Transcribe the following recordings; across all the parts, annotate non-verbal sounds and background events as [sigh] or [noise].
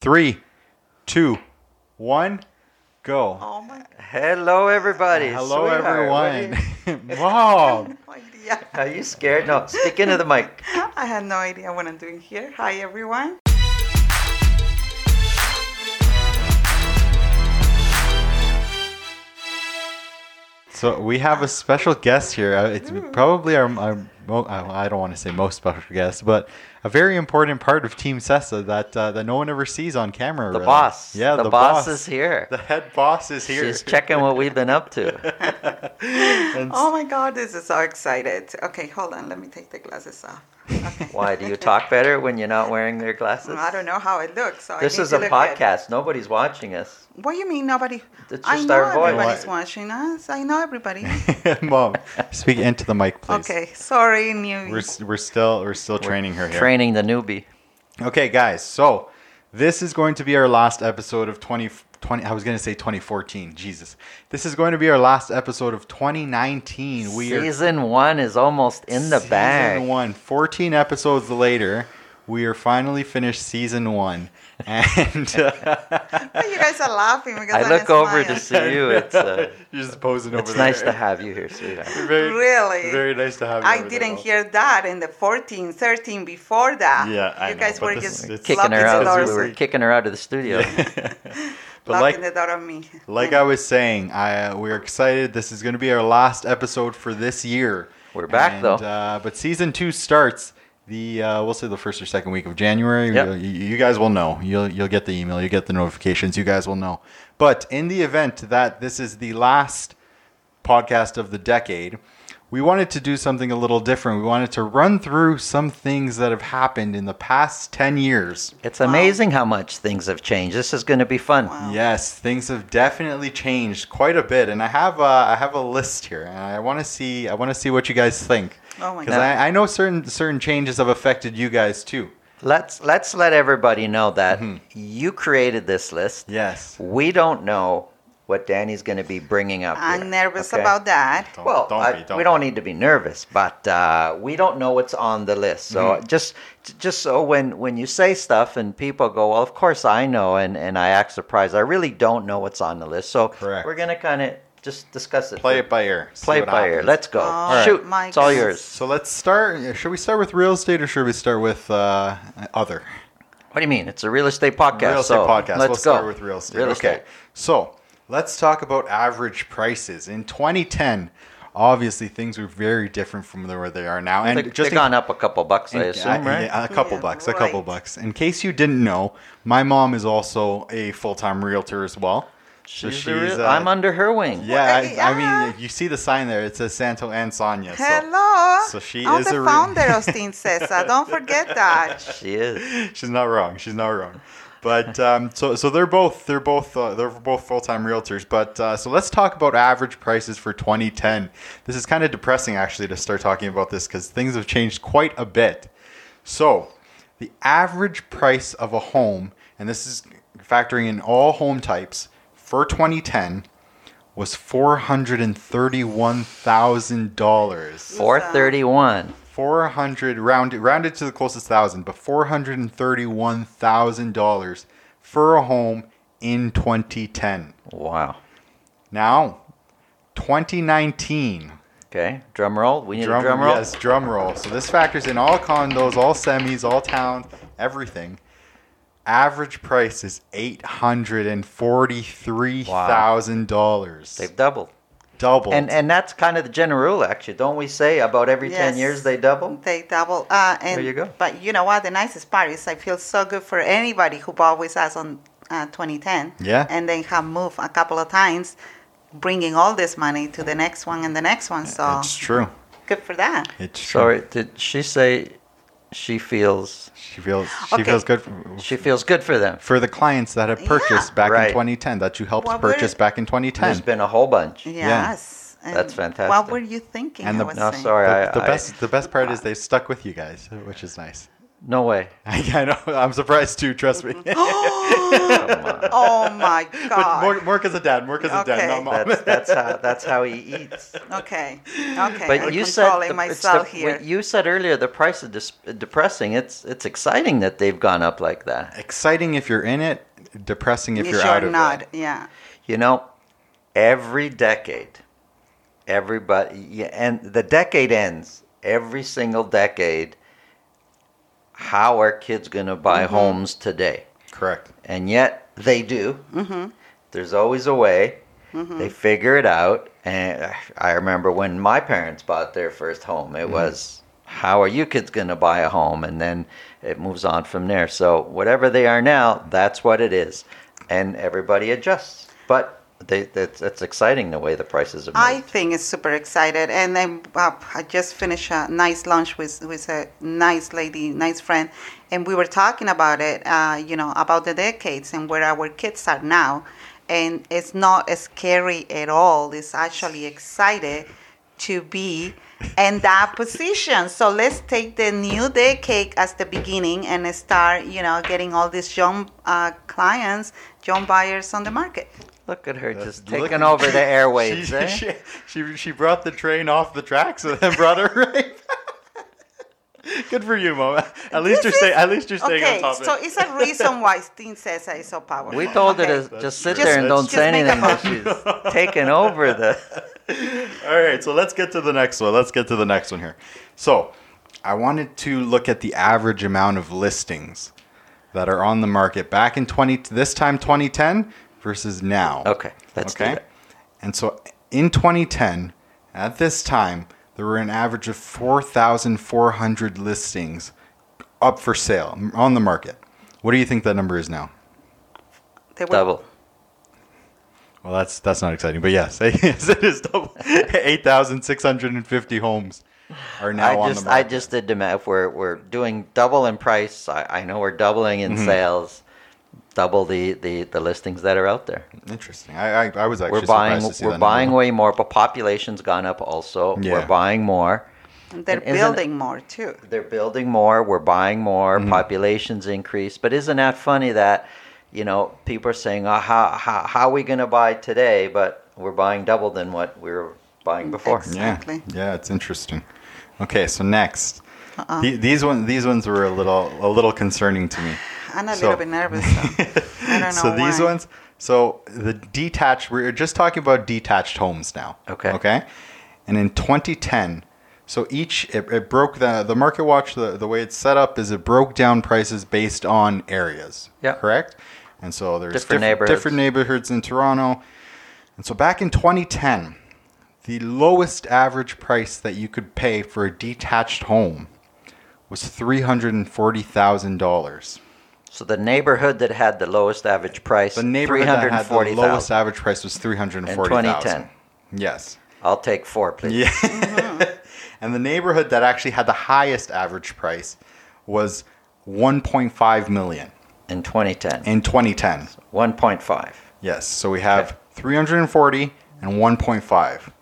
Three, two, one, go. Oh my Hello, everybody. Hello, Sweetheart, everyone. are you- [laughs] Mom. [laughs] no idea. Are you scared? No, speak into the mic. I had no idea what I'm doing here. Hi everyone. So we have a special guest here. Uh, It's probably our, our mo- I I don't want to say most special guest, but a very important part of Team Sessa that uh, that no one ever sees on camera. The really. boss. Yeah, the, the, boss, is here. The head boss is here. She's checking what we've been up to. [laughs] And Oh my god, this is so excited. Okay, hold on, let me take the glasses off. Okay. [laughs] Why do you talk better when you're not wearing their glasses? I don't know how it looks. So This need is a look good. podcast. Nobody's watching us. What do you mean nobody? It's I know our everybody's Why- watching us. I know everybody. [laughs] Mom, speak into the mic, please. okay, sorry, new. We're, we're still we're still training her here. Training the newbie. Okay, guys. So this is going to be our last episode of 2020. 20 I was going to say 2014. Jesus. This is going to be our last episode of 2019. We are Season one is almost in the season bag. one. 14 episodes later, we are finally finished season one. And uh, you guys are laughing because I I'm look over to see you. It's uh, [laughs] you're just posing over it's there. nice to have you here, sweetheart. Very, Really? Very nice to have you. I over didn't Mom. hear that in the 14, 13 before that. Yeah, I you know, guys but were this- just it's- Kicking her out. We were kicking her out of the studio. [laughs] But like the door on me. like I was saying, I uh, we're excited. This is going to be our last episode for this year. We're back, And, though. Uh, but season two starts the uh, we'll say the first or second week of January. Yep. You, you guys will know. You'll you'll get the email. You get the notifications. You guys will know. But in the event that this is the last podcast of the decade, we wanted to do something a little different. We wanted to run through some things that have happened in the past ten years. It's amazing how much things have changed. This is going to be fun. Wow. Yes, things have definitely changed quite a bit, and I have a, I have a list here, and I want to see I want to see what you guys think Oh my because God. I, I know certain certain changes have affected you guys too. Let's let's let everybody know that Mm-hmm. you created this list. Yes. We don't know what Danny's going to be bringing up. I'm here, nervous okay? about that. Don't, Well, don't I- be. Don't we don't need to be nervous, but uh, we don't know what's on the list. So Mm-hmm. just just so when when you say stuff and people go, well, of course I know, and and I act surprised. I really don't know what's on the list. So Correct. we're gonna kind of just discuss it. Play it by ear. see Play it what by ear. Let's go. Oh, Shoot. my it's all yours. So let's start. Should we start with real estate or should we start with uh, other? What do you mean? It's a real estate podcast. real estate so podcast. Let's we'll go. start with real estate. Real okay. estate. So let's talk about average prices in 2010. Obviously, things were very different from where they are now, and They, just they've in- gone up a couple bucks, I in- assume, right? yeah, a couple Yeah, bucks, a couple bucks. In case you didn't know, my mom is also a full-time realtor as well. So She's real- uh, I'm under her wing. Yeah, I, I mean, you see the sign there. It says Santo and Sonia. So Hello. so she I'm is the a re- founder of [laughs] Team Cesa. Don't forget that. She is. she's not wrong. She's not wrong. But um, so so they're both they're both uh, they're both full time realtors. But uh, so let's talk about average prices for 2010. This is kind of depressing actually to start talking about this because things have changed quite a bit. So the average price of a home, and this is factoring in all home types for 2010, was four hundred and thirty-one thousand dollars. 431. Four hundred rounded rounded to the closest thousand, but four hundred and thirty-one thousand dollars for a home in 2010. Wow. Now, 2019. Okay. Drum roll. We need Drum, a drum roll. Yes, drum roll. So this factors in all condos, all semis, all towns, everything. Average price is eight hundred and forty-three thousand dollars. They've doubled. doubled. And and that's kind of the general rule, actually. Don't we say about every 10 Yes. years they double? They double. Uh, and, There you go. But you know what? The nicest part is I feel so good for anybody who bought with us on uh, 2010. Yeah. And then have moved a couple of times, bringing all this money to the next one and the next one. So it's true. good for that. It's true. Sorry, did she say she feels She feels she Okay. feels good for, she feels good for them? for the clients that have purchased back Right. in 2010 that you helped Well, purchase back in 2010. There's been a whole bunch. Yes. And That's fantastic. What were you thinking? And I the- was No, saying. sorry. the, I, the I- best the best part is they stuck with you guys, which is nice. No way. [laughs] I know. I'm surprised too. Trust me. [gasps] Oh my but God. more, more because of dad. More because of dad, Okay. not mom. That's that's how that's how he eats. okay. Okay. But I'm you said controlling the- it's myself the- here. what You said earlier the price is dis- depressing. It's it's exciting that they've gone up like that. Exciting if you're in it. Depressing if You you're sure out of not. it. Yeah. You know, every decade, everybody, yeah, and the decade ends. Every single decade, how are kids going to buy Mm-hmm. homes today? Correct. And yet they do. Mm-hmm. There's always a way. They figure it out. And I remember when my parents bought their first home, it was, how are you kids going to buy a home? And then it moves on from there. So whatever they are now, that's what it is. And everybody adjusts. But they, it's, it's exciting the way the prices have moved. I think it's super excited, and then uh, I just finished a nice lunch with with a nice lady, nice friend, and we were talking about it. Uh, you know, about the decades and where our kids are now, and it's not scary at all. It's actually excited to be in that position. So let's take the new decade as the beginning and start, you know, getting all these young uh, clients, young buyers on the market. Look at her That's- just look taking at- over the [laughs] airwaves. She, eh? she, [laughs] she, she brought the train off the tracks and then brought it [laughs] right. Good for you, Mom. At least you're This staying. At least you're staying okay, on top of so it's a reason why Steen says that it's so powerful. We told her to just sit true. there and Just- don't say just make anything. but She's taking over the. All right, so let's get to the next one. Let's get to the next one here. So, I wanted to look at the average amount of listings that are on the market back in 20 this time 2010 versus now. Okay, let's do that. And so in 2010, at this time, there were an average of 4,400 listings up for sale on the market. What do you think that number is now? They were- Double. Well, that's that's not exciting, but yes, yes [laughs] it is double. 8,650 homes are now I on just the I just did the math. We're we're doing double in price. I, I know we're doubling Mm-hmm. in sales, double the, the, the listings that are out there. Interesting. I, I, I was actually We're buying surprised to see we're that buying number. way more, but population's gone up also. Yeah. We're buying more. and they're and building more too. They're building more. We're buying more. Mm-hmm. Population's increased. But isn't that funny that you know people are saying, "Oh, how how how are we going to buy today?" But we're buying double than what we were buying mm, before. Ex- Yeah, Exactly. yeah, it's interesting. Okay, so next, Uh-uh. The- these one these ones were a little a little concerning to me. I'm a So- little bit nervous. Though. [laughs] I don't know so these ones, so the detached. We're just talking about detached homes now. Okay. Okay. And in 2010, so each it, it broke the the market watch. The the way it's set up is it broke down prices based on areas. Yeah. Correct. And so there's Different diff- neighborhoods. different neighborhoods in Toronto. And so back in 2010, the lowest average price that you could pay for a detached home was three hundred and forty thousand dollars. So the neighborhood that had the lowest average price, The neighborhood that had the 340,000. lowest average price was three hundred and In 2010. Yes. I'll take four, please. Yeah. [laughs] and the neighborhood that actually had the highest average price was 1.5 million In 2010, in 2010. 1.5. Yes. So we have 340 and 1.5.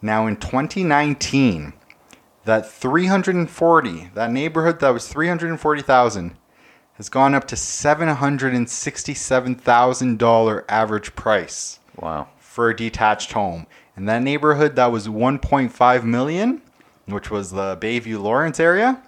Now in 2019, that 340, that neighborhood that was 340,000 has gone up to $767,000 average price Wow. for a detached home. And that neighborhood that was 1.5 million, which was the Bayview Lawrence area,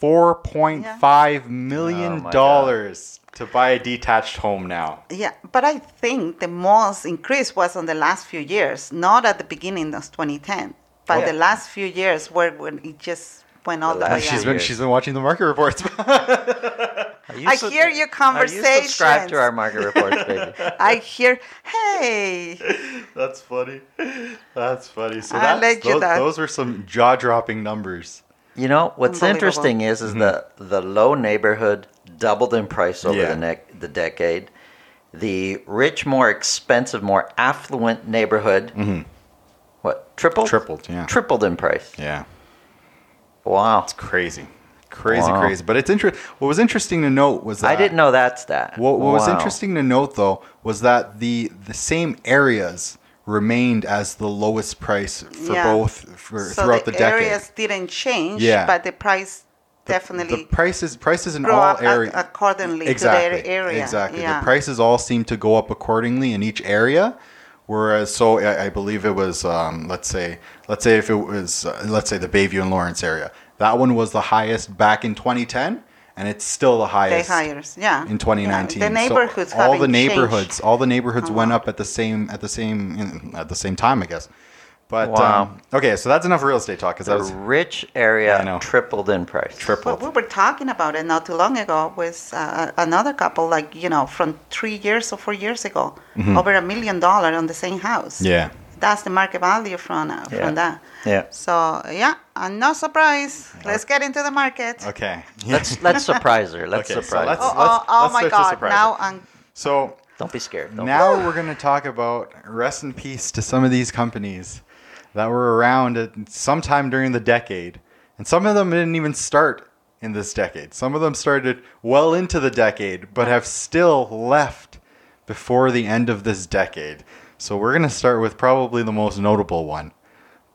4.5 million Oh my dollars to buy a detached home now. Yeah, but I think the most increase was on the last few years, not at the beginning of 2010, but Yeah. the last few years where when it just went all The the, way last She's up. been she's been watching the market reports. Are [laughs] [laughs] I sub- hear your Are you subscribed to our market reports, baby? [laughs] I hear, hey, That's funny. That's funny. So that's, those, that. those were some jaw-dropping numbers. You know what's interesting is is mm-hmm. the the low neighborhood doubled in price over Yeah. the nec- the decade. The rich, more expensive, more affluent neighborhood, mm-hmm. what tripled? Tripled, yeah. Tripled in price. Yeah. Wow. It's crazy. Crazy, Wow. crazy. But it's interesting. What was interesting to note was that I didn't know that's that stat. What, what was interesting to note, though, was that the the same areas remained as the lowest price for Yeah. both for so throughout the, the, decade. areas didn't change, Yeah. but the price definitely the prices prices in all areas accordingly exactly to their area. exactly Yeah. the prices all seem to go up accordingly in each area whereas so I, I believe it was um, let's say let's say if it was uh, let's say the Bayview and Lawrence area that one was the highest back in 2010 and it's still the They highest yeah. in 2019 Yeah. The neighborhoods so all the haven't changed. Uh-huh. neighborhoods all the neighborhoods went up at the same at the same at the same time I guess but Wow. um, okay so that's enough real estate talk because that The was rich I area know. tripled in price. tripled Well, we were talking about it not too long ago with uh, another couple, like, you know, from three years or four years ago, over a million dollar on the same house. Mm-hmm. yeah That's the market value from, uh, Yeah. from that. Yeah. So, yeah, I'm not surprised. Let's get into the market. okay [laughs] Let's let's surprise her. Let's Okay, so surprise let's- Oh, her. oh, oh let's my switch to God. Now I'm. so Don't be scared. Don't now we're going to talk about rest in peace to some of these companies that were around at sometime during the decade. And some of them didn't even start in this decade. Some of them started well into the decade, but have still left before the end of this decade. So we're going to start with probably the most notable one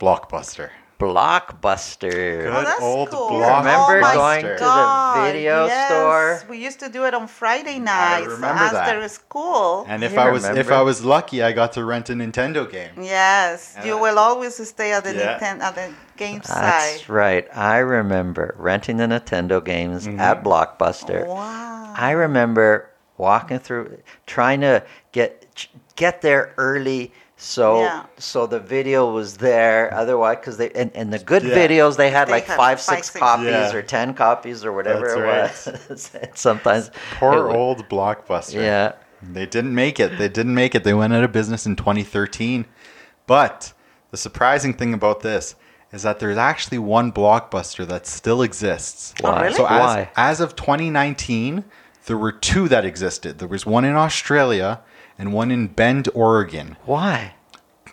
Blockbuster. Blockbuster. Oh, old cool. Blockbuster. oh my going to the God, video yes. store? We used to do it on Friday nights remember after that. school. And if You I was if? I was lucky, I got to rent a Nintendo game. Yes, you will always stay at the yeah. Ninten- at the game side. That's right. I remember renting the Nintendo games Mm-hmm. at Blockbuster. Wow. I remember walking through, trying to get get there early, so Yeah. so the video was there. Otherwise, because they and, and the good Yeah. videos they had They like had five, five, six six. copies Yeah. or ten copies or whatever That's it was. [laughs] And Sometimes it Poor would- old Blockbuster. Yeah. They didn't make it. They didn't make it. They went out of business in 2013. But the surprising thing about this is that there's actually one blockbuster that still exists. Why? Oh, really? So as, Why? as of 2019, there were two that existed. There was one in Australia and one in Bend, Oregon. Why?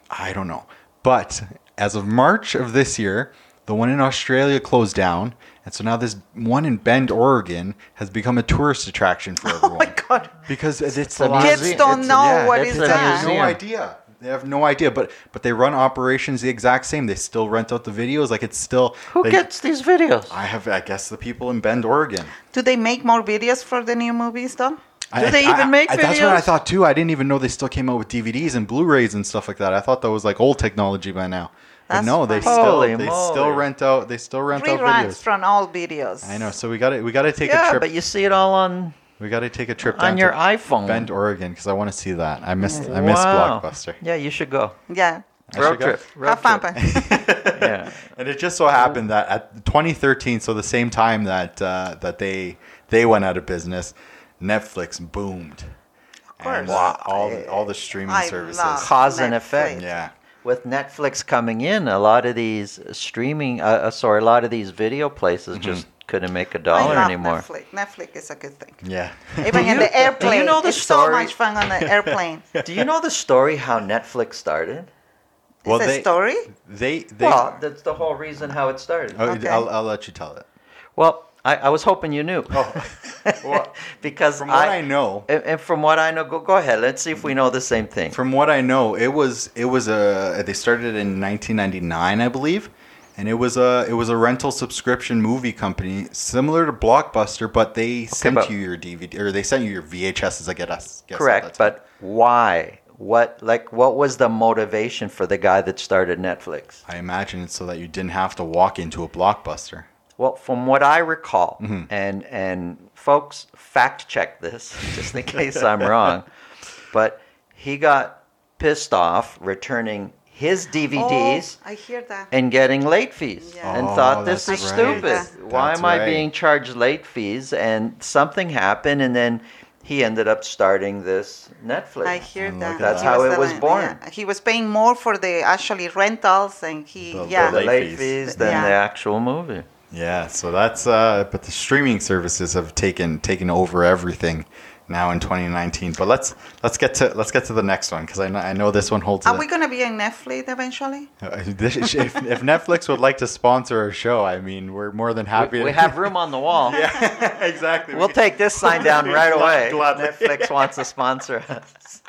I don't know. But as of March of this year, the one in Australia closed down. And so now this one in Bend, Oregon has become a tourist attraction for everyone. [laughs] Oh my God. Because it's, It's a a lot- museum. Kids don't It's a- know yeah, what is they that. have no idea. They have no idea, but but they run operations the exact same. They still rent out the videos. Like it's still. Who they- gets these videos? I have. I guess the people in Bend, Oregon. Do they make more videos for the new movies, though? Do they even make videos? That's what I thought too. I didn't even know they still came out with DVDs and Blu-rays and stuff like that. I thought that was like old technology by now. But That's no, they still Holy they moly. still rent out. They still rent out Reruns videos. from old videos. I know. So we got to we got to take a yeah, trip. but you see it all on we got to take a trip down on your to iPhone. Bend, Oregon, because I want to see that. I missed. I missed Blockbuster. Yeah, you should go. Yeah. I Road should go. trip. Road Have fun, trip. but [laughs] Yeah. And it just so happened that at 2013, so the same time that uh, that they they went out of business, Netflix boomed. Of course. And, all the, all the streaming I services. love Cause and effect. Yeah. With Netflix coming in, a lot of these streaming, uh, uh, sorry, a lot of these video places Mm-hmm. just couldn't make a dollar love anymore. Netflix. Netflix is a good thing. Yeah. Even in [laughs] you- the do you know the it's so much fun on the [laughs] airplane. Do you know the story how Netflix started? Well, it's a they- story? They they. well, that's the whole reason how it started. oh, Okay. I'll, I'll let you tell it. Well, I, I was hoping you knew. Oh, [laughs] well, because from what I, know, and, and from what I know, go go ahead. Let's see if we know the same thing. from what I know, it was it was a they started in 1999, I believe, and it was a it was a rental subscription movie company similar to Blockbuster, but they sent but- you your DVD or they sent you your VHSs. I guess. guess Correct, at that time. but why? What like what was the motivation for the guy that started Netflix? I imagine it's so that you didn't have to walk into a Blockbuster. Well, from what I recall, Mm-hmm. and and folks, fact check this just in case I'm wrong, [laughs] but he got pissed off returning his DVDs Oh, I hear that. and getting late fees, Yeah. and Oh, thought this that's is right. stupid. Why That's am I right. being charged late fees? And something happened, and then he ended up starting this Netflix. I hear And that. look That's He how it was born. yeah. He was paying more for the actually rentals, and he The- yeah. the late late fees. fees than Yeah. the actual movie. Yeah, so that's uh but the streaming services have taken taken over everything now in 2019. But let's let's get to let's get to the next one because I know, I know this one holds. Are a- we gonna be on Netflix eventually? Uh, if, if Netflix would like to sponsor our show, I mean, we're more than happy. We, to we have [laughs] room on the wall. yeah, [laughs] exactly. We'll take this sign down [laughs] right away. Gladly. Netflix wants to sponsor us.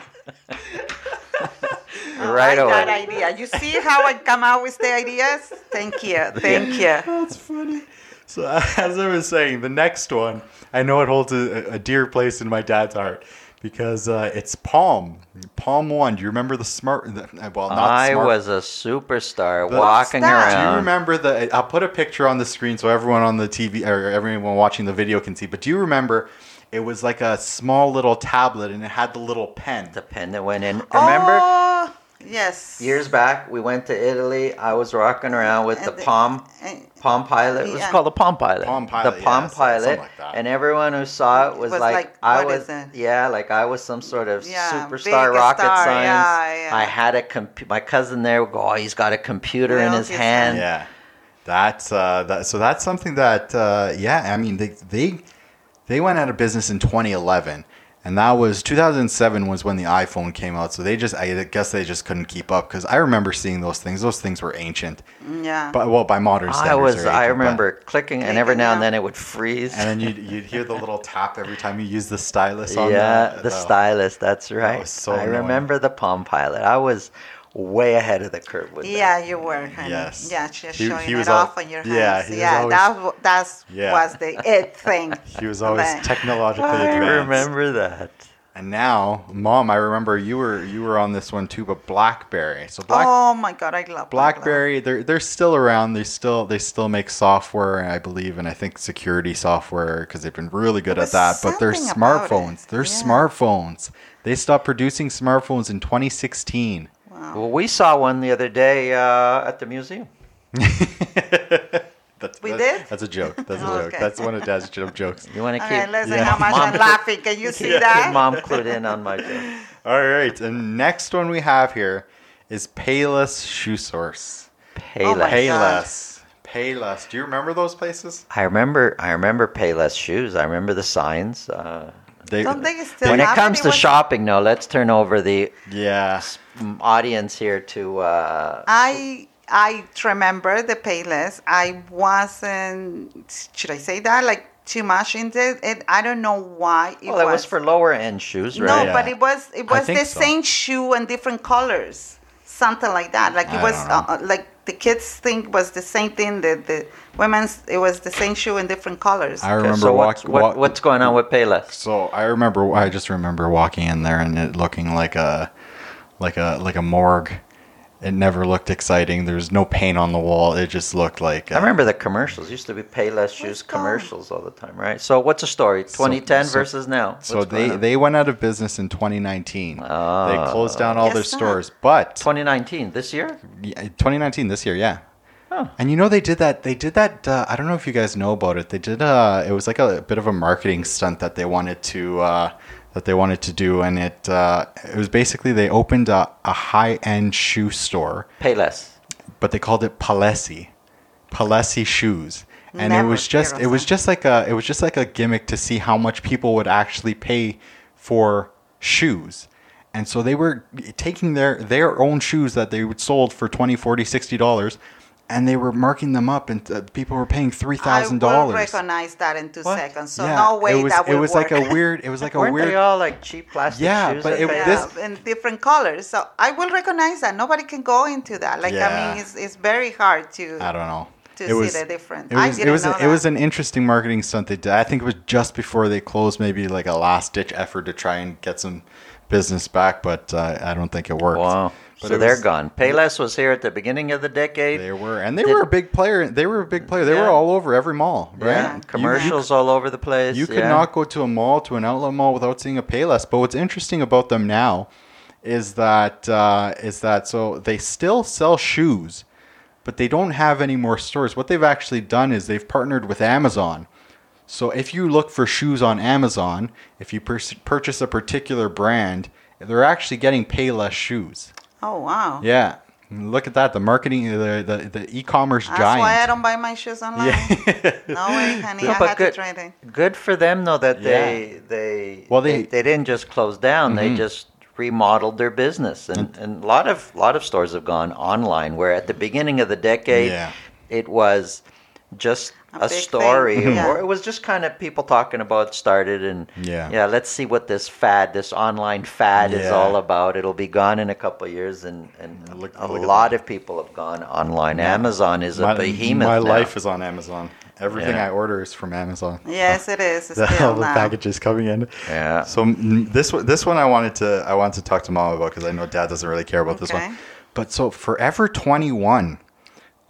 I right like that away. idea. You see how I come out with the ideas? Thank you, [laughs] thank you. [laughs] That's funny. So [laughs] as I was saying, the next one, I know it holds a, a dear place in my dad's heart because uh, it's Palm, Palm One. Do you remember the smart? The, well, not I smart. was a superstar The- walking that? Do you remember the? I'll put a picture on the screen so everyone on the TV or everyone watching the video can see. But do you remember? It was like a small little tablet, and it had the little pen. the pen that went in. Remember? Oh, yes. Years back, we went to Italy. I was rocking around with the And the- Palm and- Palm Pilot. It was Yeah. called the Palm Pilot. Palm Pilot, The Palm so- Pilot. something like that. And everyone who saw it was, was like, like, I what was is it? yeah, like I was some sort of Yeah, superstar rocket star, science. yeah, yeah. I had a comp- my cousin there would go, "Oh, he's got a computer in his his hand." Yeah, that's uh, that. So that's something that uh, yeah. I mean, they they they went out of business in 2011, and that was 2007 was when the iPhone came out. So they just I guess they just couldn't keep up because I remember seeing those things. Those things were ancient, Yeah. but well by modern standards. I was they're I remember clicking and every Clicking, now and then it would freeze. And then you'd, you'd hear the little tap every time you use the stylus on yeah, the, the stylus, that's right. was so I annoying. remember the Palm Pilot. I was way ahead of the curve with that. Yeah, you were. honey. Yes. Yeah, just He- showing he was it al- off on your hands. yeah, he was yeah, always- that that's Yeah. was the it thing. [laughs] He was always Then- technologically I advanced. remember that. And now, mom, I remember you were you were on this one too, but BlackBerry. So Black oh my god, I love BlackBerry, they're they're still around. They still they still make software, I believe, and I think security software because they've been really good at that. But they're smartphones. They're Yeah. smartphones. They stopped producing smartphones in 2016. Wow. Well, we saw one the other day uh, at the museum. [laughs] That's, We that- did? That's a joke. That's a joke. Okay. That's one of Dad's joke jokes. You want to All keep right, listen yeah. how much Mom I'm laughing. Can you see [laughs] keep that? mom clued in on my joke. [laughs] All right, and next one we have here is Payless Shoe Source. Oh Payless. God. Payless. Payless. Do you remember those places? I remember. I remember Payless shoes. I remember the signs. Uh, They, Don't they still when it comes to was- shopping, no, let's turn over the yeah. Mm, audience here to. Uh, I I remember the Payless. I wasn't. Should I say that? Like too much into it. I don't know why. It well, it was for lower end shoes, No. Yeah. but it was it was the so. same shoe and different colors, something like that. Like it I was uh, uh, like the kids think was the same thing. The the women's it was the same shoe in different colors. I Okay, remember so walk, what's, what, what's going on with Payless? So I remember. I just remember walking in there and it looking like a, like a like a morgue. It never looked exciting. There was no paint on the wall. It just looked like. I remember the commercials. Used to be Payless shoes commercials all the time, right? So what's the story? 2010 so- versus now. So What's going they on? they went out of business in 2019. they Ah. closed down all their Yes, sir. stores, but 2019 this year. Yeah, 2019 this year, yeah. Oh. And you know they did that. They did that. Uh, I don't know if you guys know about it. They did. Uh, it was like a, bit of a marketing stunt that they wanted to uh, that they wanted to do, and it uh, it was basically they opened a, a high end shoe store, Payless. but they called it Palessi, Palessi shoes, and it was just it was just like a it was just like a gimmick to see how much people would actually pay for shoes. And so they were taking their their own shoes that they would sold for 20, 40, 60 dollars and they were marking them up and uh, people were paying $3,000. will recognize that in two What? seconds. So no way it was that it was work. like a [laughs] weird it was like a Weren't weird they all like cheap plastic Yeah, shoes? but it- yeah, had? this- in different colors. So I will recognize that. Nobody can go into that. Like Yeah. I mean, it's, it's very hard to. I don't know. to it see was, the difference. It I was, it didn't was, know it was an interesting marketing stunt they did. I think it was just before they closed, maybe like a last ditch effort to try and get some business back, but uh, I don't think it worked. Wow. But so they're was- gone. Payless was here at the beginning of the decade. They were, and they Did- were a big player. They were a big player. They Yeah. were all over every mall, right? yeah, You- commercials all over the place. You could yeah. not go to a mall, to an outlet mall, without seeing a Payless. But what's interesting about them now is that uh, is that so they still sell shoes, but they don't have any more stores. What they've actually done is they've partnered with Amazon. So if you look for shoes on Amazon, if you pur- purchase a particular brand, they're actually getting Payless shoes. Oh wow. Yeah, look at that. The marketing, the the, the e-commerce That's giant. That's why I don't buy my shoes online. Yeah. [laughs] No way, honey. No, I but had good, to try it. good for them though that Yeah. they they Well, they, they- they didn't just close down. They Mhm. just remodeled their business, and, and a lot of lot of stores have gone online. Where at the beginning of the decade, Yeah. it was just A a, story, yeah. or it was just kind of people talking about started and Yeah. yeah. Let's see what this fad, this online fad, is all about. It'll be gone in a couple of years, and and Look- a look lot of people have gone online. Amazon is a behemoth. my now. life is on Amazon. Everything Yeah. I order is from Amazon. Yes, it is. [laughs] The- Still all the packages coming in. Yeah. So this one, this one I wanted to I wanted to talk to mom about because I know dad doesn't really care about this one. But so Forever 21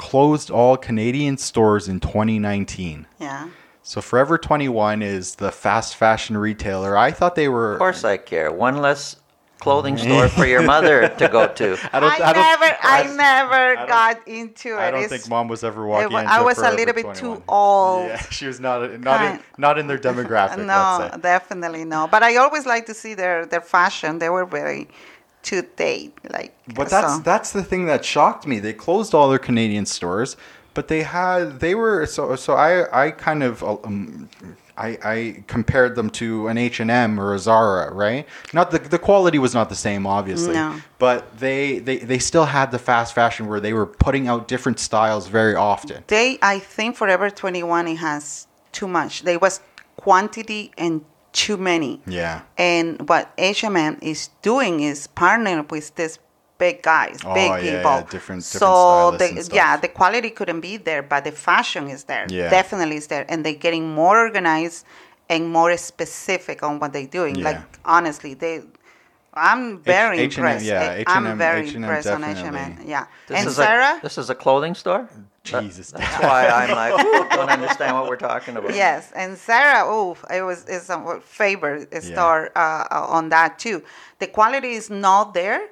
closed all Canadian stores in 2019. Yeah. So Forever 21 is the fast fashion retailer. I thought they were Of course I care. One less clothing mm. store for your mother to go to. I [laughs] I, don't I don't, never, I, never don't- got into it. I don't It's- think mom was ever walking I was a little bit 21. too old. Yeah, [laughs] she was not not in, not in their demographic, [laughs] no, definitely no. But I always like to see their their fashion. They were very to date, like. But that's so. that's the thing that shocked me. They closed all their Canadian stores, but they had they were so so I I kind of um, I, I compared them to an H and M or a Zara, right? Not the the quality was not the same, obviously, No. but they, they they still had the fast fashion where they were putting out different styles very often. They, I think, Forever Twenty One, it has too much. They was quantity and too many. Yeah. And what H&M is doing is partnering with these big guys, Oh, big yeah, people. yeah, different- different so the, yeah, the quality couldn't be there, but the fashion is there. Yeah. Definitely is there, and they're getting more organized and more specific on what they're doing. Yeah. Like honestly, they. I'm very H- H&M, impressed. yeah, Eh, H&M I'm very H&M impressed on H&M. Yeah, This and is Zara. A, this is a clothing store? Jesus. That's why I'm like, don't understand what we're talking about. Yes, and Zara, oh, it was is a favorite store uh, uh, on that too. The quality is not there,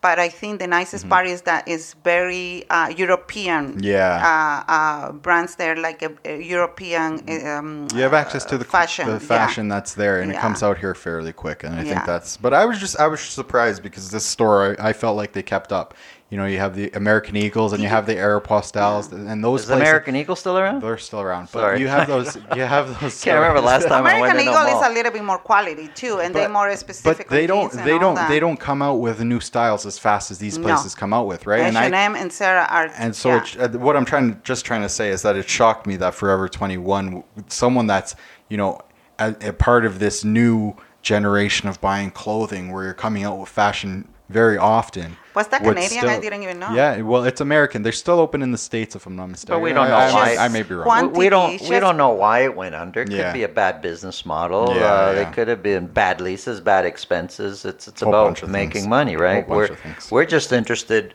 but I think the nicest Mm-hmm. part is that it's very uh, European. Yeah. Uh, uh, brands there like a, a European. Um, You have access to the fashion, the yeah. fashion that's there, and it comes out here fairly quick. And I Yeah. think that's. But I was just I was surprised because this store I, I felt like they kept up. You know, you have the American Eagles and you have the Aeropostales, and those Is places American Eagle still around? they're still around. But Sorry. you have those. You have those. [laughs] Can't remember stores. last time I went American in a Eagle is a little bit more quality too, and they're more specific. But they don't. They don't. that. They don't come out with new styles as fast as these No. places come out with, right? H&M I- and, Zara are. And so, yeah. it, uh, what I'm trying just trying to say is that it shocked me that Forever 21, someone that's you know a, a part of this new generation of buying clothing, where you're coming out with fashion very often. Was that would Canadian? I didn't even know. Yeah, well, it's American. They're still open in the states, if I'm not mistaken. But we don't I- know I, why. I, I may be wrong. We, we don't we don't know why it went under. It Yeah. could be a bad business model. Yeah, uh, yeah. They could have been bad leases, bad expenses. It's it's Whole about making things. money, right? Whole bunch we're of we're just interested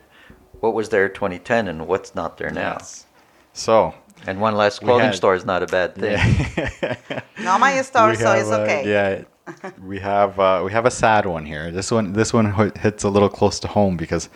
what was there 2010 and what's not there now. Yes. So, And one less clothing had- store is not a bad thing. [laughs] Not my store, we so it's have, uh, okay. yeah, [laughs] we have uh, we have a sad one here. This one this one hits a little close to home because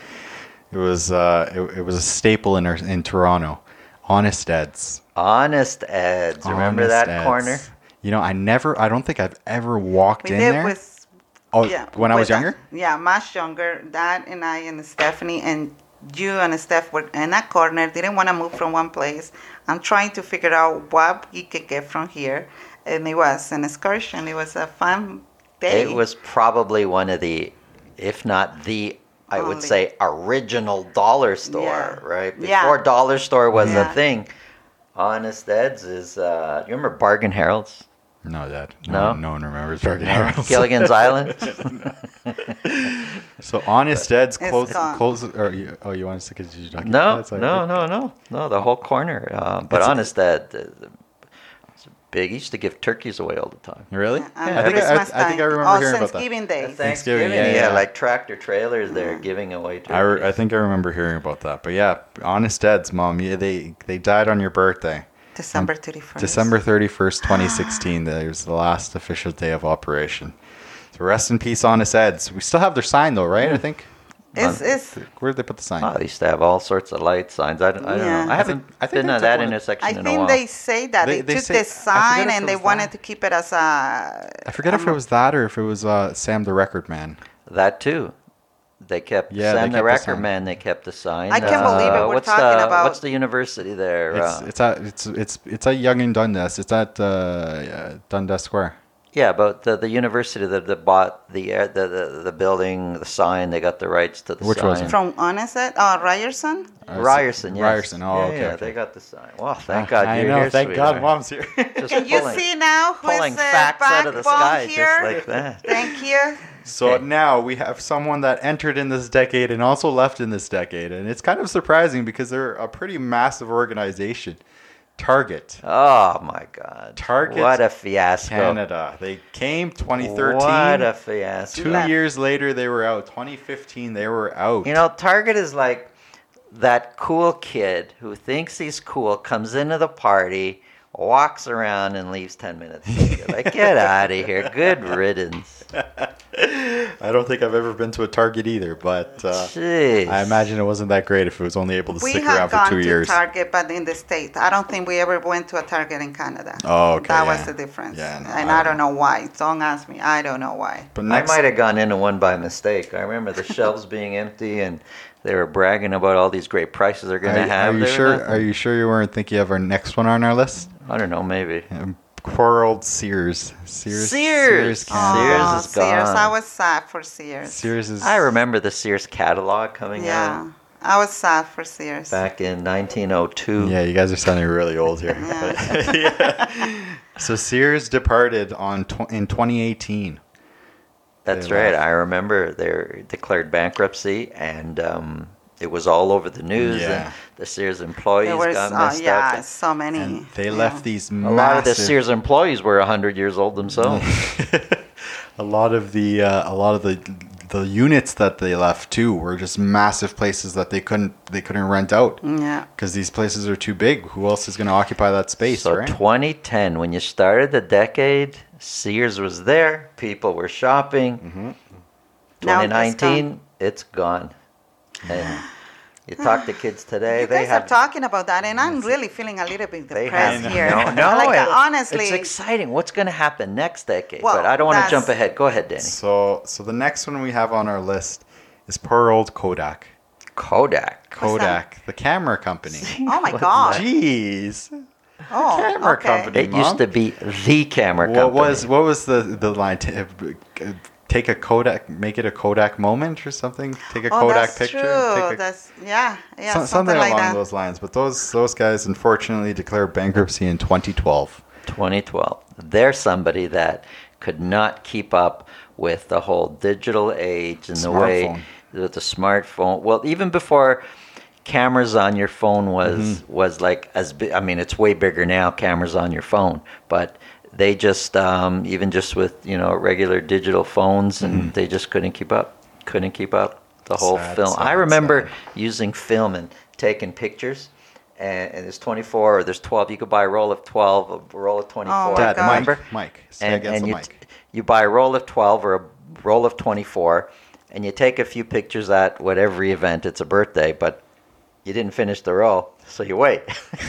it was uh, it, it was a staple in our, in Toronto. Honest Ed's. Honest Eds. Remember Honest that Ed's. corner? You know, I never. I don't think I've ever walked We in there. with oh, yeah, when I was uh, younger. yeah, much younger. Dad and I and Stephanie and you and Steph were in that corner. Didn't want to move from one place. I'm trying to figure out what we could get from here, and it was an excursion. It was a fun day. It was probably one of the, if not the, I would say original dollar store, Yeah. right? Yeah. Before dollar store was Yeah. a thing. Honest Ed's is. Uh, you remember Bargain Harold's? No, Dad. No? No, no one remembers Bargain Harold's. Gilligan's [laughs] Island. So Honest Ed's close. Close. Or you, oh, you want us to continue talking? No, That's all no, right. no, no, no. The whole corner. Uh, but It's a- Honest Ed, uh, it's big. He used to give turkeys away all the time. Really? Um, I think I, Christmas I, I think I remember oh, hearing about that. Thanksgiving Day. Thanksgiving, yeah, yeah, yeah, yeah. like tractor trailers there giving away turkeys. I, re- I think I remember hearing about that. But yeah, Honest Ed's mom, yeah, they they died on your birthday. December 31st. December 31st, [gasps] 2016. that was the last official day of operation. So rest in peace, Honest Ed's. We still have their sign though, right? I think. It's, it's, Where did they put the sign? Oh, they used to have all sorts of light signs. I don't, I don't Yeah. know. I I haven't I think been they at that one of- intersection I in a think they say that They- they, they took say- the sign and they was wanted to keep it as a. I forget if it was that or if it was uh, Sam the Record Man. That too. They kept Yeah, they Sam the kept the Record sign. Man. They kept the sign. I can't believe it, we're what's talking the, about- What's the university there? It's uh, it's at it's it's it's at Yonge and Dundas. It's at uh, uh, Dundas Square. Yeah, but the, the university that, that bought the, uh, the the the building, the sign. They got the rights to the Which sign. was it? From Honest, uh, Ryerson? Uh, Ryerson, yes. Ryerson. Oh, yeah, okay. yeah, okay. they got the sign. Well, thank God I you're know. here. thank God, sweetheart. Mom's here. Just Can you pulling, see now who's pulling the facts out of the sky here? just like that. Thank you. So Okay. now we have someone that entered in this decade and also left in this decade, and it's kind of surprising because they're a pretty massive organization. Target. Oh my God! Target What a fiasco! Canada. They came 2013. What a fiasco! Two years later, they were out. 2015, they were out. You know, Target is like that cool kid who thinks he's cool, comes into the party, walks around, and leaves 10 minutes later. like, get out of here. Good riddance. [laughs] I don't think I've ever been to a Target either, but uh, I imagine it wasn't that great if it was only able to We stick around have for gone two to years. Target, but in the state, I don't think we ever went to a Target in Canada. Oh, okay, That was the difference. Yeah, no, and I I don't know why. Don't ask me. I don't know why. But I might have gone into one by mistake. I remember the shelves being empty and they were bragging about all these great prices they're going to are, have. are you sure? nothing. Are you sure you weren't thinking of our next one on our list? I don't know, maybe. Um, Poor old Sears. Sears. Sears! Canada. Sears is gone. Sears. I was sad for Sears. Sears is. I remember the Sears catalog coming Yeah. out I was sad for Sears. back in 1902. Yeah, you guys are sounding really old here. [laughs] Yeah. [laughs] Yeah. So Sears departed on tw- in 2018. That's They right. left. I remember they declared bankruptcy, and um, it was all over the news. Yeah. And the Sears employees was, got uh, messed yeah, up. so many. And they yeah. left these A lot of the Sears employees were 100 years old themselves. [laughs] a lot of the uh, a lot of the the units that they left too were just massive places that they couldn't they couldn't rent out Yeah. because these places are too big. Who else is going to occupy that space, so right? 2010, when you started the decade, Sears was there. People were shopping. Mm-hmm. Now it's 2019, it's gone. And you talk to kids [sighs] today, You they guys have are talking about that, and I'm really feeling a little bit depressed have here. no, [laughs] no. like it- honestly, it's exciting. What's going to happen next decade? Well, but I don't want to jump ahead. Go ahead, Danny. so so the next one we have on our list is poor old Kodak. Kodak. Kodak, the camera company. [laughs] oh my god. Jeez. Oh, camera okay. company. It used to be the camera What company. was what was the the line? T- [laughs] uh, Take a Kodak, make it a Kodak moment or something. Take a Oh, Kodak that's picture. True. Take a, that's yeah, yeah, some- something, like along that. those lines. But those those guys unfortunately declared bankruptcy in 2012. 2012. They're somebody that could not keep up with the whole digital age and the way Smartphone. the, the smartphone. Well, even before cameras on your phone was Mm-hmm. was like as big. I mean, it's way bigger now. Cameras on your phone, but they just um, even just with you know regular digital phones, and they just couldn't keep up. Couldn't keep up the whole Mm-hmm. Sad, film. I remember sad. using film and taking pictures. And, and there's 24 or there's 12. You could buy a roll of 12, a roll of 24. Oh my Dad, God. Mike, remember? Mike, stay and, against and the you, mic. you buy a roll of 12 or a roll of 24 and you take a few pictures at whatever event it's a birthday but you didn't finish the roll so you wait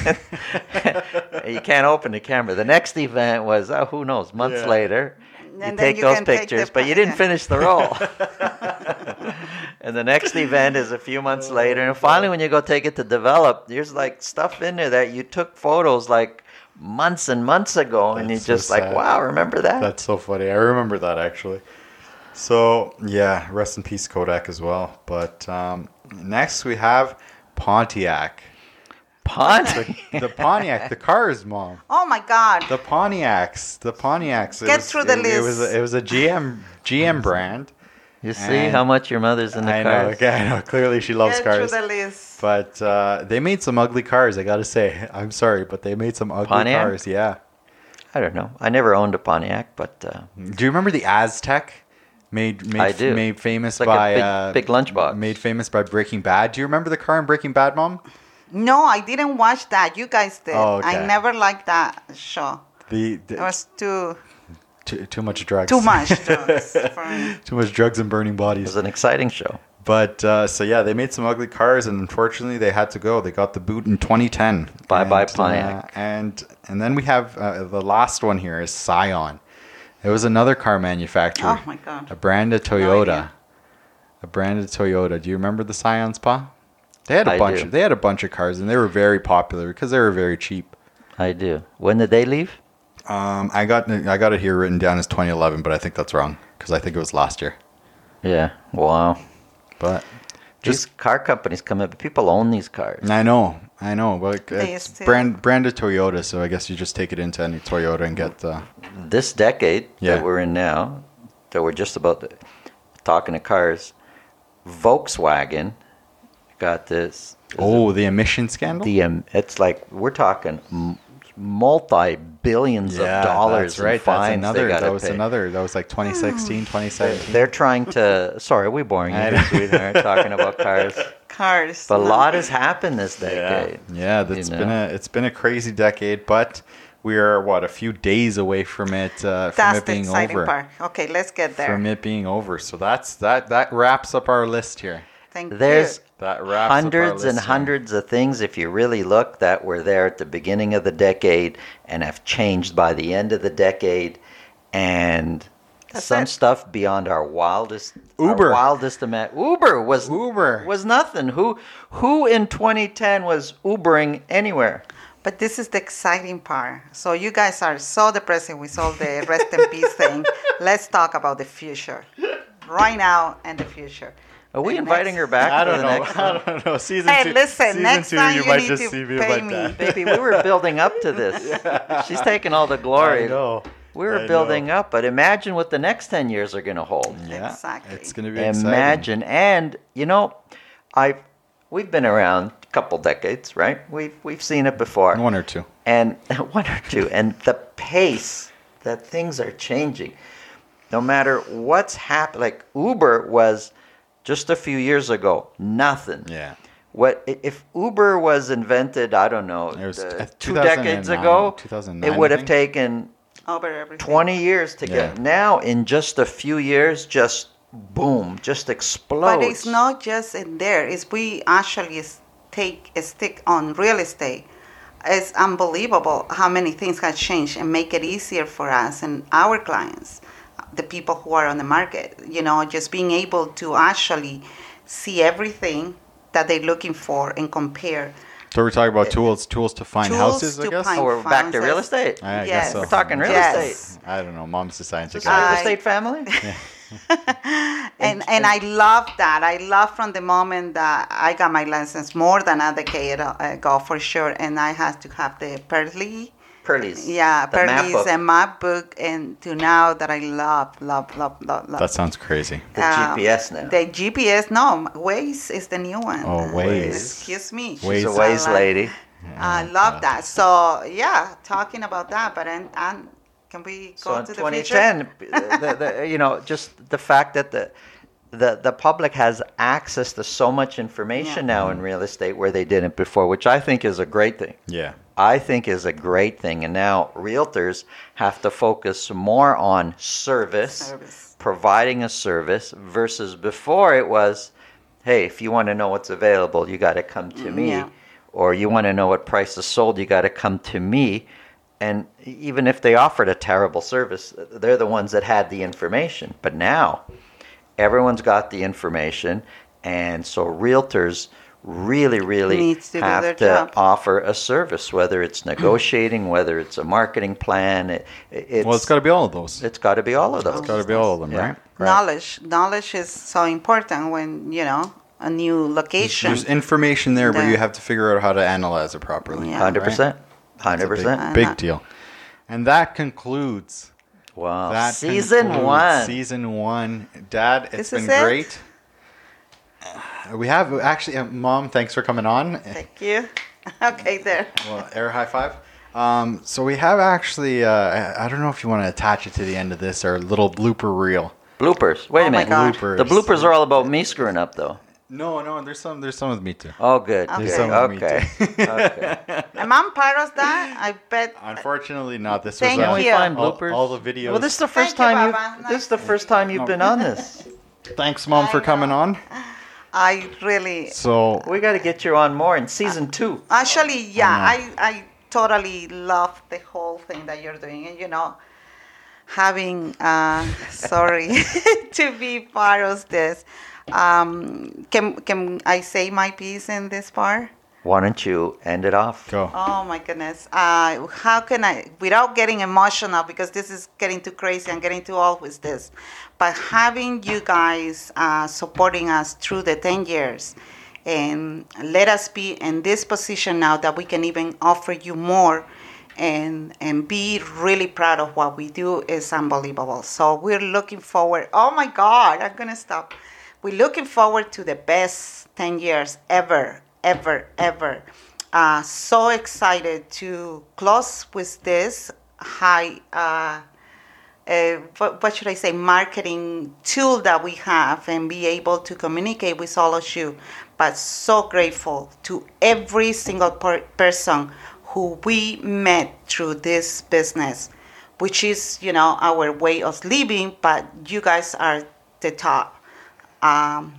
[laughs] you can't open the camera the next event was oh, who knows months Yeah. later you And then take you those can take pictures but you didn't finish the roll [laughs] [laughs] and the next event is a few months later and finally when you go take it to develop there's like stuff in there that you took photos like months and months ago and That's you're so just like wow remember that That's so funny. I remember that actually. So yeah, rest in peace Kodak as well. But um, next we have Pontiac. Pontiac. The Pontiac, the cars, mom. Oh my god. The Pontiacs, the Pontiacs. It Get was- through the it, It was list. a, it was a GM GM brand. You see And- how much your mother's in the I know. Okay, I know. Clearly, she loves Get cars. through the list. But uh, they made some ugly cars. I gotta say. I'm sorry, but they made some ugly Pontiac? cars. Yeah. I don't know. I never owned a Pontiac, but uh, Do you remember the Aztek? Made made, I do. made famous It's like a by big- uh, big lunchbox. Made famous by Breaking Bad. Do you remember the car in Breaking Bad, Mom? No, I didn't watch that. You guys did. Oh, okay. I never liked that show. The, It was too too, too much drugs. too much [laughs] drugs too much drugs and burning bodies. it was an exciting show. But uh, so yeah, they made some ugly cars, and unfortunately, they had to go. They got the boot in 2010. Bye-bye, And, Pontiac. uh, and and then we have uh, the last one here is Scion. It was another car manufacturer. Oh my god. A brand of Toyota. idea. a brand of Toyota. Do you remember the Scion Spa? They had a I bunch. do. Of, they had a bunch of cars, and they were very popular because they were very cheap. I do. When did they leave? Um, I got I got it here written down as 2011, but I think that's wrong because I think it was last year. Yeah. Wow. But These car companies come up. People own these cars. I know, I know. But it's still- brand brand of Toyota, so I guess you just take it into any Toyota and get. Uh, This decade Yeah. that we're in now, that we're just about to, talking to cars, Volkswagen got this. Oh, the emission scandal. the um, it's like we're talking m- multi billions yeah, of dollars That's right. in fines that's another. That was pay. another. That was like 2016, [sighs] 2017. They're trying to. Sorry, are we boring I you, know. sweetheart, talking about cars? [laughs] Cars. But a lot has happened this Yeah, decade. yeah. That's you been a it's been a crazy decade, but we are what a few days away from it uh, from That's it the being exciting over. part. Okay, let's get there. From it being over. So that's that that wraps up our list here. Thank There's you. That wraps up our hundreds and hundreds of things, if you really look, that were there at the beginning of the decade and have changed by the end of the decade, and That's some it. stuff beyond our wildest our Uber. wildest ima- Uber was Uber. was nothing. Who who in 2010 was Ubering anywhere? But this is the exciting part. So you guys are so depressing with all the rest in peace thing. [laughs] Let's talk about the future, right now and the future. Are we The inviting next- her back? I don't know. next [laughs] I don't know. Season Hey, two. listen, season next two, time you you might need just to see me pay like me. that. Baby, we were building up to [laughs] this. She's taking all the glory. I know. We were I building know. up, but imagine what the next 10 years are going to hold. Yeah, Exactly. It's going to be exciting. Imagine, and you know, I we've been around a couple decades, right? We've we've seen it before, one or two. and [laughs] one or two, and the pace that things are changing. No matter what's happened, like Uber was just a few years ago, nothing. Yeah. What if Uber was invented? I don't know, It was, uh, uh, two decades ago. 2009, It would have taken Over 20 years to Yeah. get. Now, in just a few years, just boom, just explodes. But it's not just in there. It's we actually take a stick on real estate. It's unbelievable how many things have changed and make it easier for us and our clients, the people who are on the market. You know, just being able to actually see everything that they're looking for and compare. So we're talking about eh, tools, tools to find Tools houses, I to guess. find Oh, we're back to real estate. I Yes. guess so. We're talking real Yes. estate. I don't know. Mom's a science Is guy. real estate family? [laughs] and and I love that. I love from the moment that I got my license more than a decade uh, ago for sure, and I had to have the Perly, Perly's. yeah, the map book. and map book, and to now that I love, love, love, love, love. That sounds crazy. The Um, GPS now. The GPS, no, Waze is the new one. Oh, Waze. Excuse me. She's a Waze. Waze I like- lady. I love that. So yeah, talking about that, but and, and can we So go in to the future? 2010, the, the, [laughs] you know, just the fact that the the the public has access to so much information Yeah. now in real estate where they didn't before, which I think is a great thing. Yeah. I think is a great thing. And now realtors have to focus more on service, Service. providing a service, versus before it was, hey, if you want to know what's available, you got to come to me. Yeah. Or you want to know what price is sold, you got to come to me. And even if they offered a terrible service, they're the ones that had the information. But now, everyone's got the information. And so realtors really, really Needs to have to job. offer a service, whether it's [clears throat] negotiating, whether it's a marketing plan. It, it's, Well, it's got to be all of those. it's got to be all of those. It's got to be all of them, Yeah. right? Knowledge, knowledge is so important when you know a new location. There's information there, but you have to figure out how to analyze it properly. Yeah. Hundred percent, It's hundred a big, percent. big Uh, deal. And that concludes Wow, that season concludes one. Season one, Dad. It's This been it? great. We have actually, uh, Mom. Thanks for coming on. Thank you. [laughs] Okay, there. Well, air high five. Um, so we have actually. Uh, I- I don't know if you want to attach it to the end of this or a little blooper reel. bloopers. Wait Oh a my minute. God. Bloopers. The bloopers are all about me screwing up, though. No, no. There's some. There's some with me too. Oh, good. Okay. There's some with me, Okay. [laughs] okay. Am I part of that? I bet. Unfortunately, not. This Thank was. Can Uh, you. find bloopers? all the videos. Well, this is the first Thank time Baba. you. This is the first time you've been on this. Thanks, Mom, for coming know. on. I really. So We got to get you on more in season two. Actually, yeah, I I, I totally love the whole thing that you're doing. And, you know, having, uh, [laughs] sorry, [laughs] to be part of this. Um, can, can I say my piece in this part? Why don't you end it off? go. Oh my goodness. Uh, how can I, without getting emotional, because this is getting too crazy and getting too old with this, but having you guys uh, supporting us through the 10 years and let us be in this position now that we can even offer you more and and be really proud of what we do is unbelievable. So we're looking forward. Oh my God, I'm gonna stop. we're looking forward to the best 10 years ever, ever, ever. Uh, so excited to close with this high, uh, uh, what, what should I say, marketing tool that we have and be able to communicate with all of you. But so grateful to every single per- person who we met through this business, which is, you know, our way of living, but you guys are the top. Um,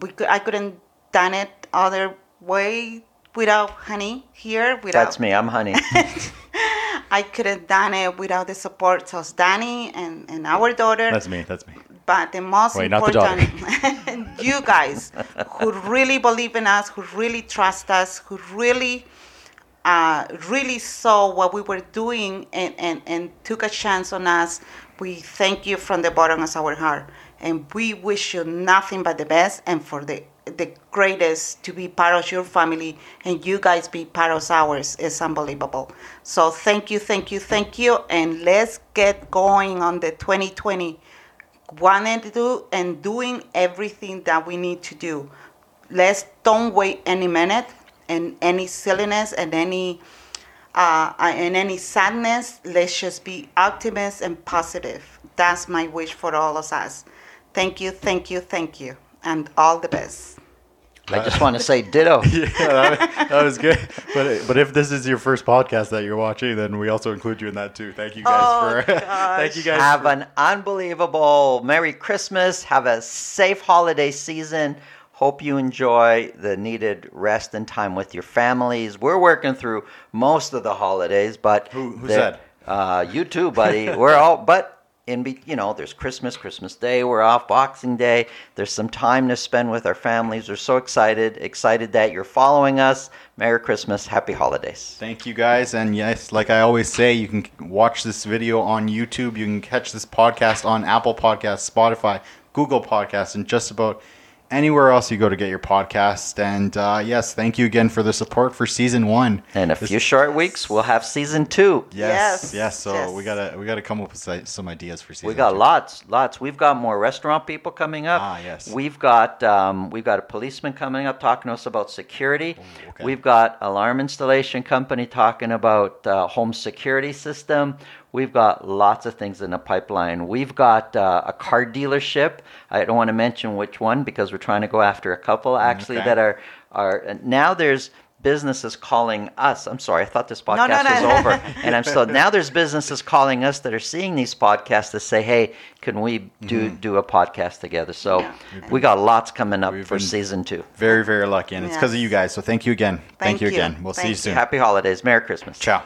we I couldn't done it other way without honey here. Without, That's me. I'm honey. [laughs] I couldn't done it without the support of Danny and, and our daughter. That's me. That's me. but the most Wait, not the important, [laughs] you guys who really believe in us, who really trust us, who really, uh, really saw what we were doing and, and, and took a chance on us. We thank you from the bottom of our heart. And we wish you nothing but the best and for the the greatest to be part of your family and you guys be part of ours is unbelievable. So thank you, thank you, thank you, and let's get going on the 2020 wanting to do and doing everything that we need to do. Let's don't wait any minute and any silliness and any uh, and any sadness. Let's just be optimist and positive. That's my wish for all of us. Thank you, thank you, thank you, and all the best. I just want to say ditto. [laughs] yeah, that, that was good. But but if this is your first podcast that you're watching, then we also include you in that too. Thank you guys Oh, for [laughs] thank you guys. Have for, an unbelievable Merry Christmas. Have a safe holiday season. Hope you enjoy the needed rest and time with your families. We're working through most of the holidays, but Who- who the- said? Uh, you too, buddy. We're all, but in be, you know, there's Christmas, Christmas Day. We're off Boxing Day. There's some time to spend with our families. We're so excited, excited that you're following us. Merry Christmas, Happy Holidays. Thank you guys, and yes, like I always say, you can watch this video on YouTube. You can catch this podcast on Apple Podcasts, Spotify, Google Podcasts, and just about anywhere else you go to get your podcast. And uh, yes, thank you again for the support for season one. In a few short weeks, we'll have season two. Yes, Yes, yes. So yes. we gotta we gotta come up with some ideas for season. We got two. lots, lots. We've got more restaurant people coming up. Ah, yes. We've got um, we've got a policeman coming up talking to us about security. Ooh, okay. We've got alarm installation company talking about uh, home security system. We've got lots of things in the pipeline. We've got uh, a car dealership. I don't want to mention which one because we're trying to go after a couple actually Okay. that are are now there's businesses calling us. I'm sorry, I thought this no, podcast no. was over, [laughs] and I'm still now. There's businesses calling us that are seeing these podcasts to say, "Hey, can we do do a podcast together?" So Yeah. we got lots coming up We've for season two. Very very lucky, and it's because of you guys. So thank you again. Thank, Thank you you. again. We'll see you Thank you. soon. Happy holidays, Merry Christmas. Ciao.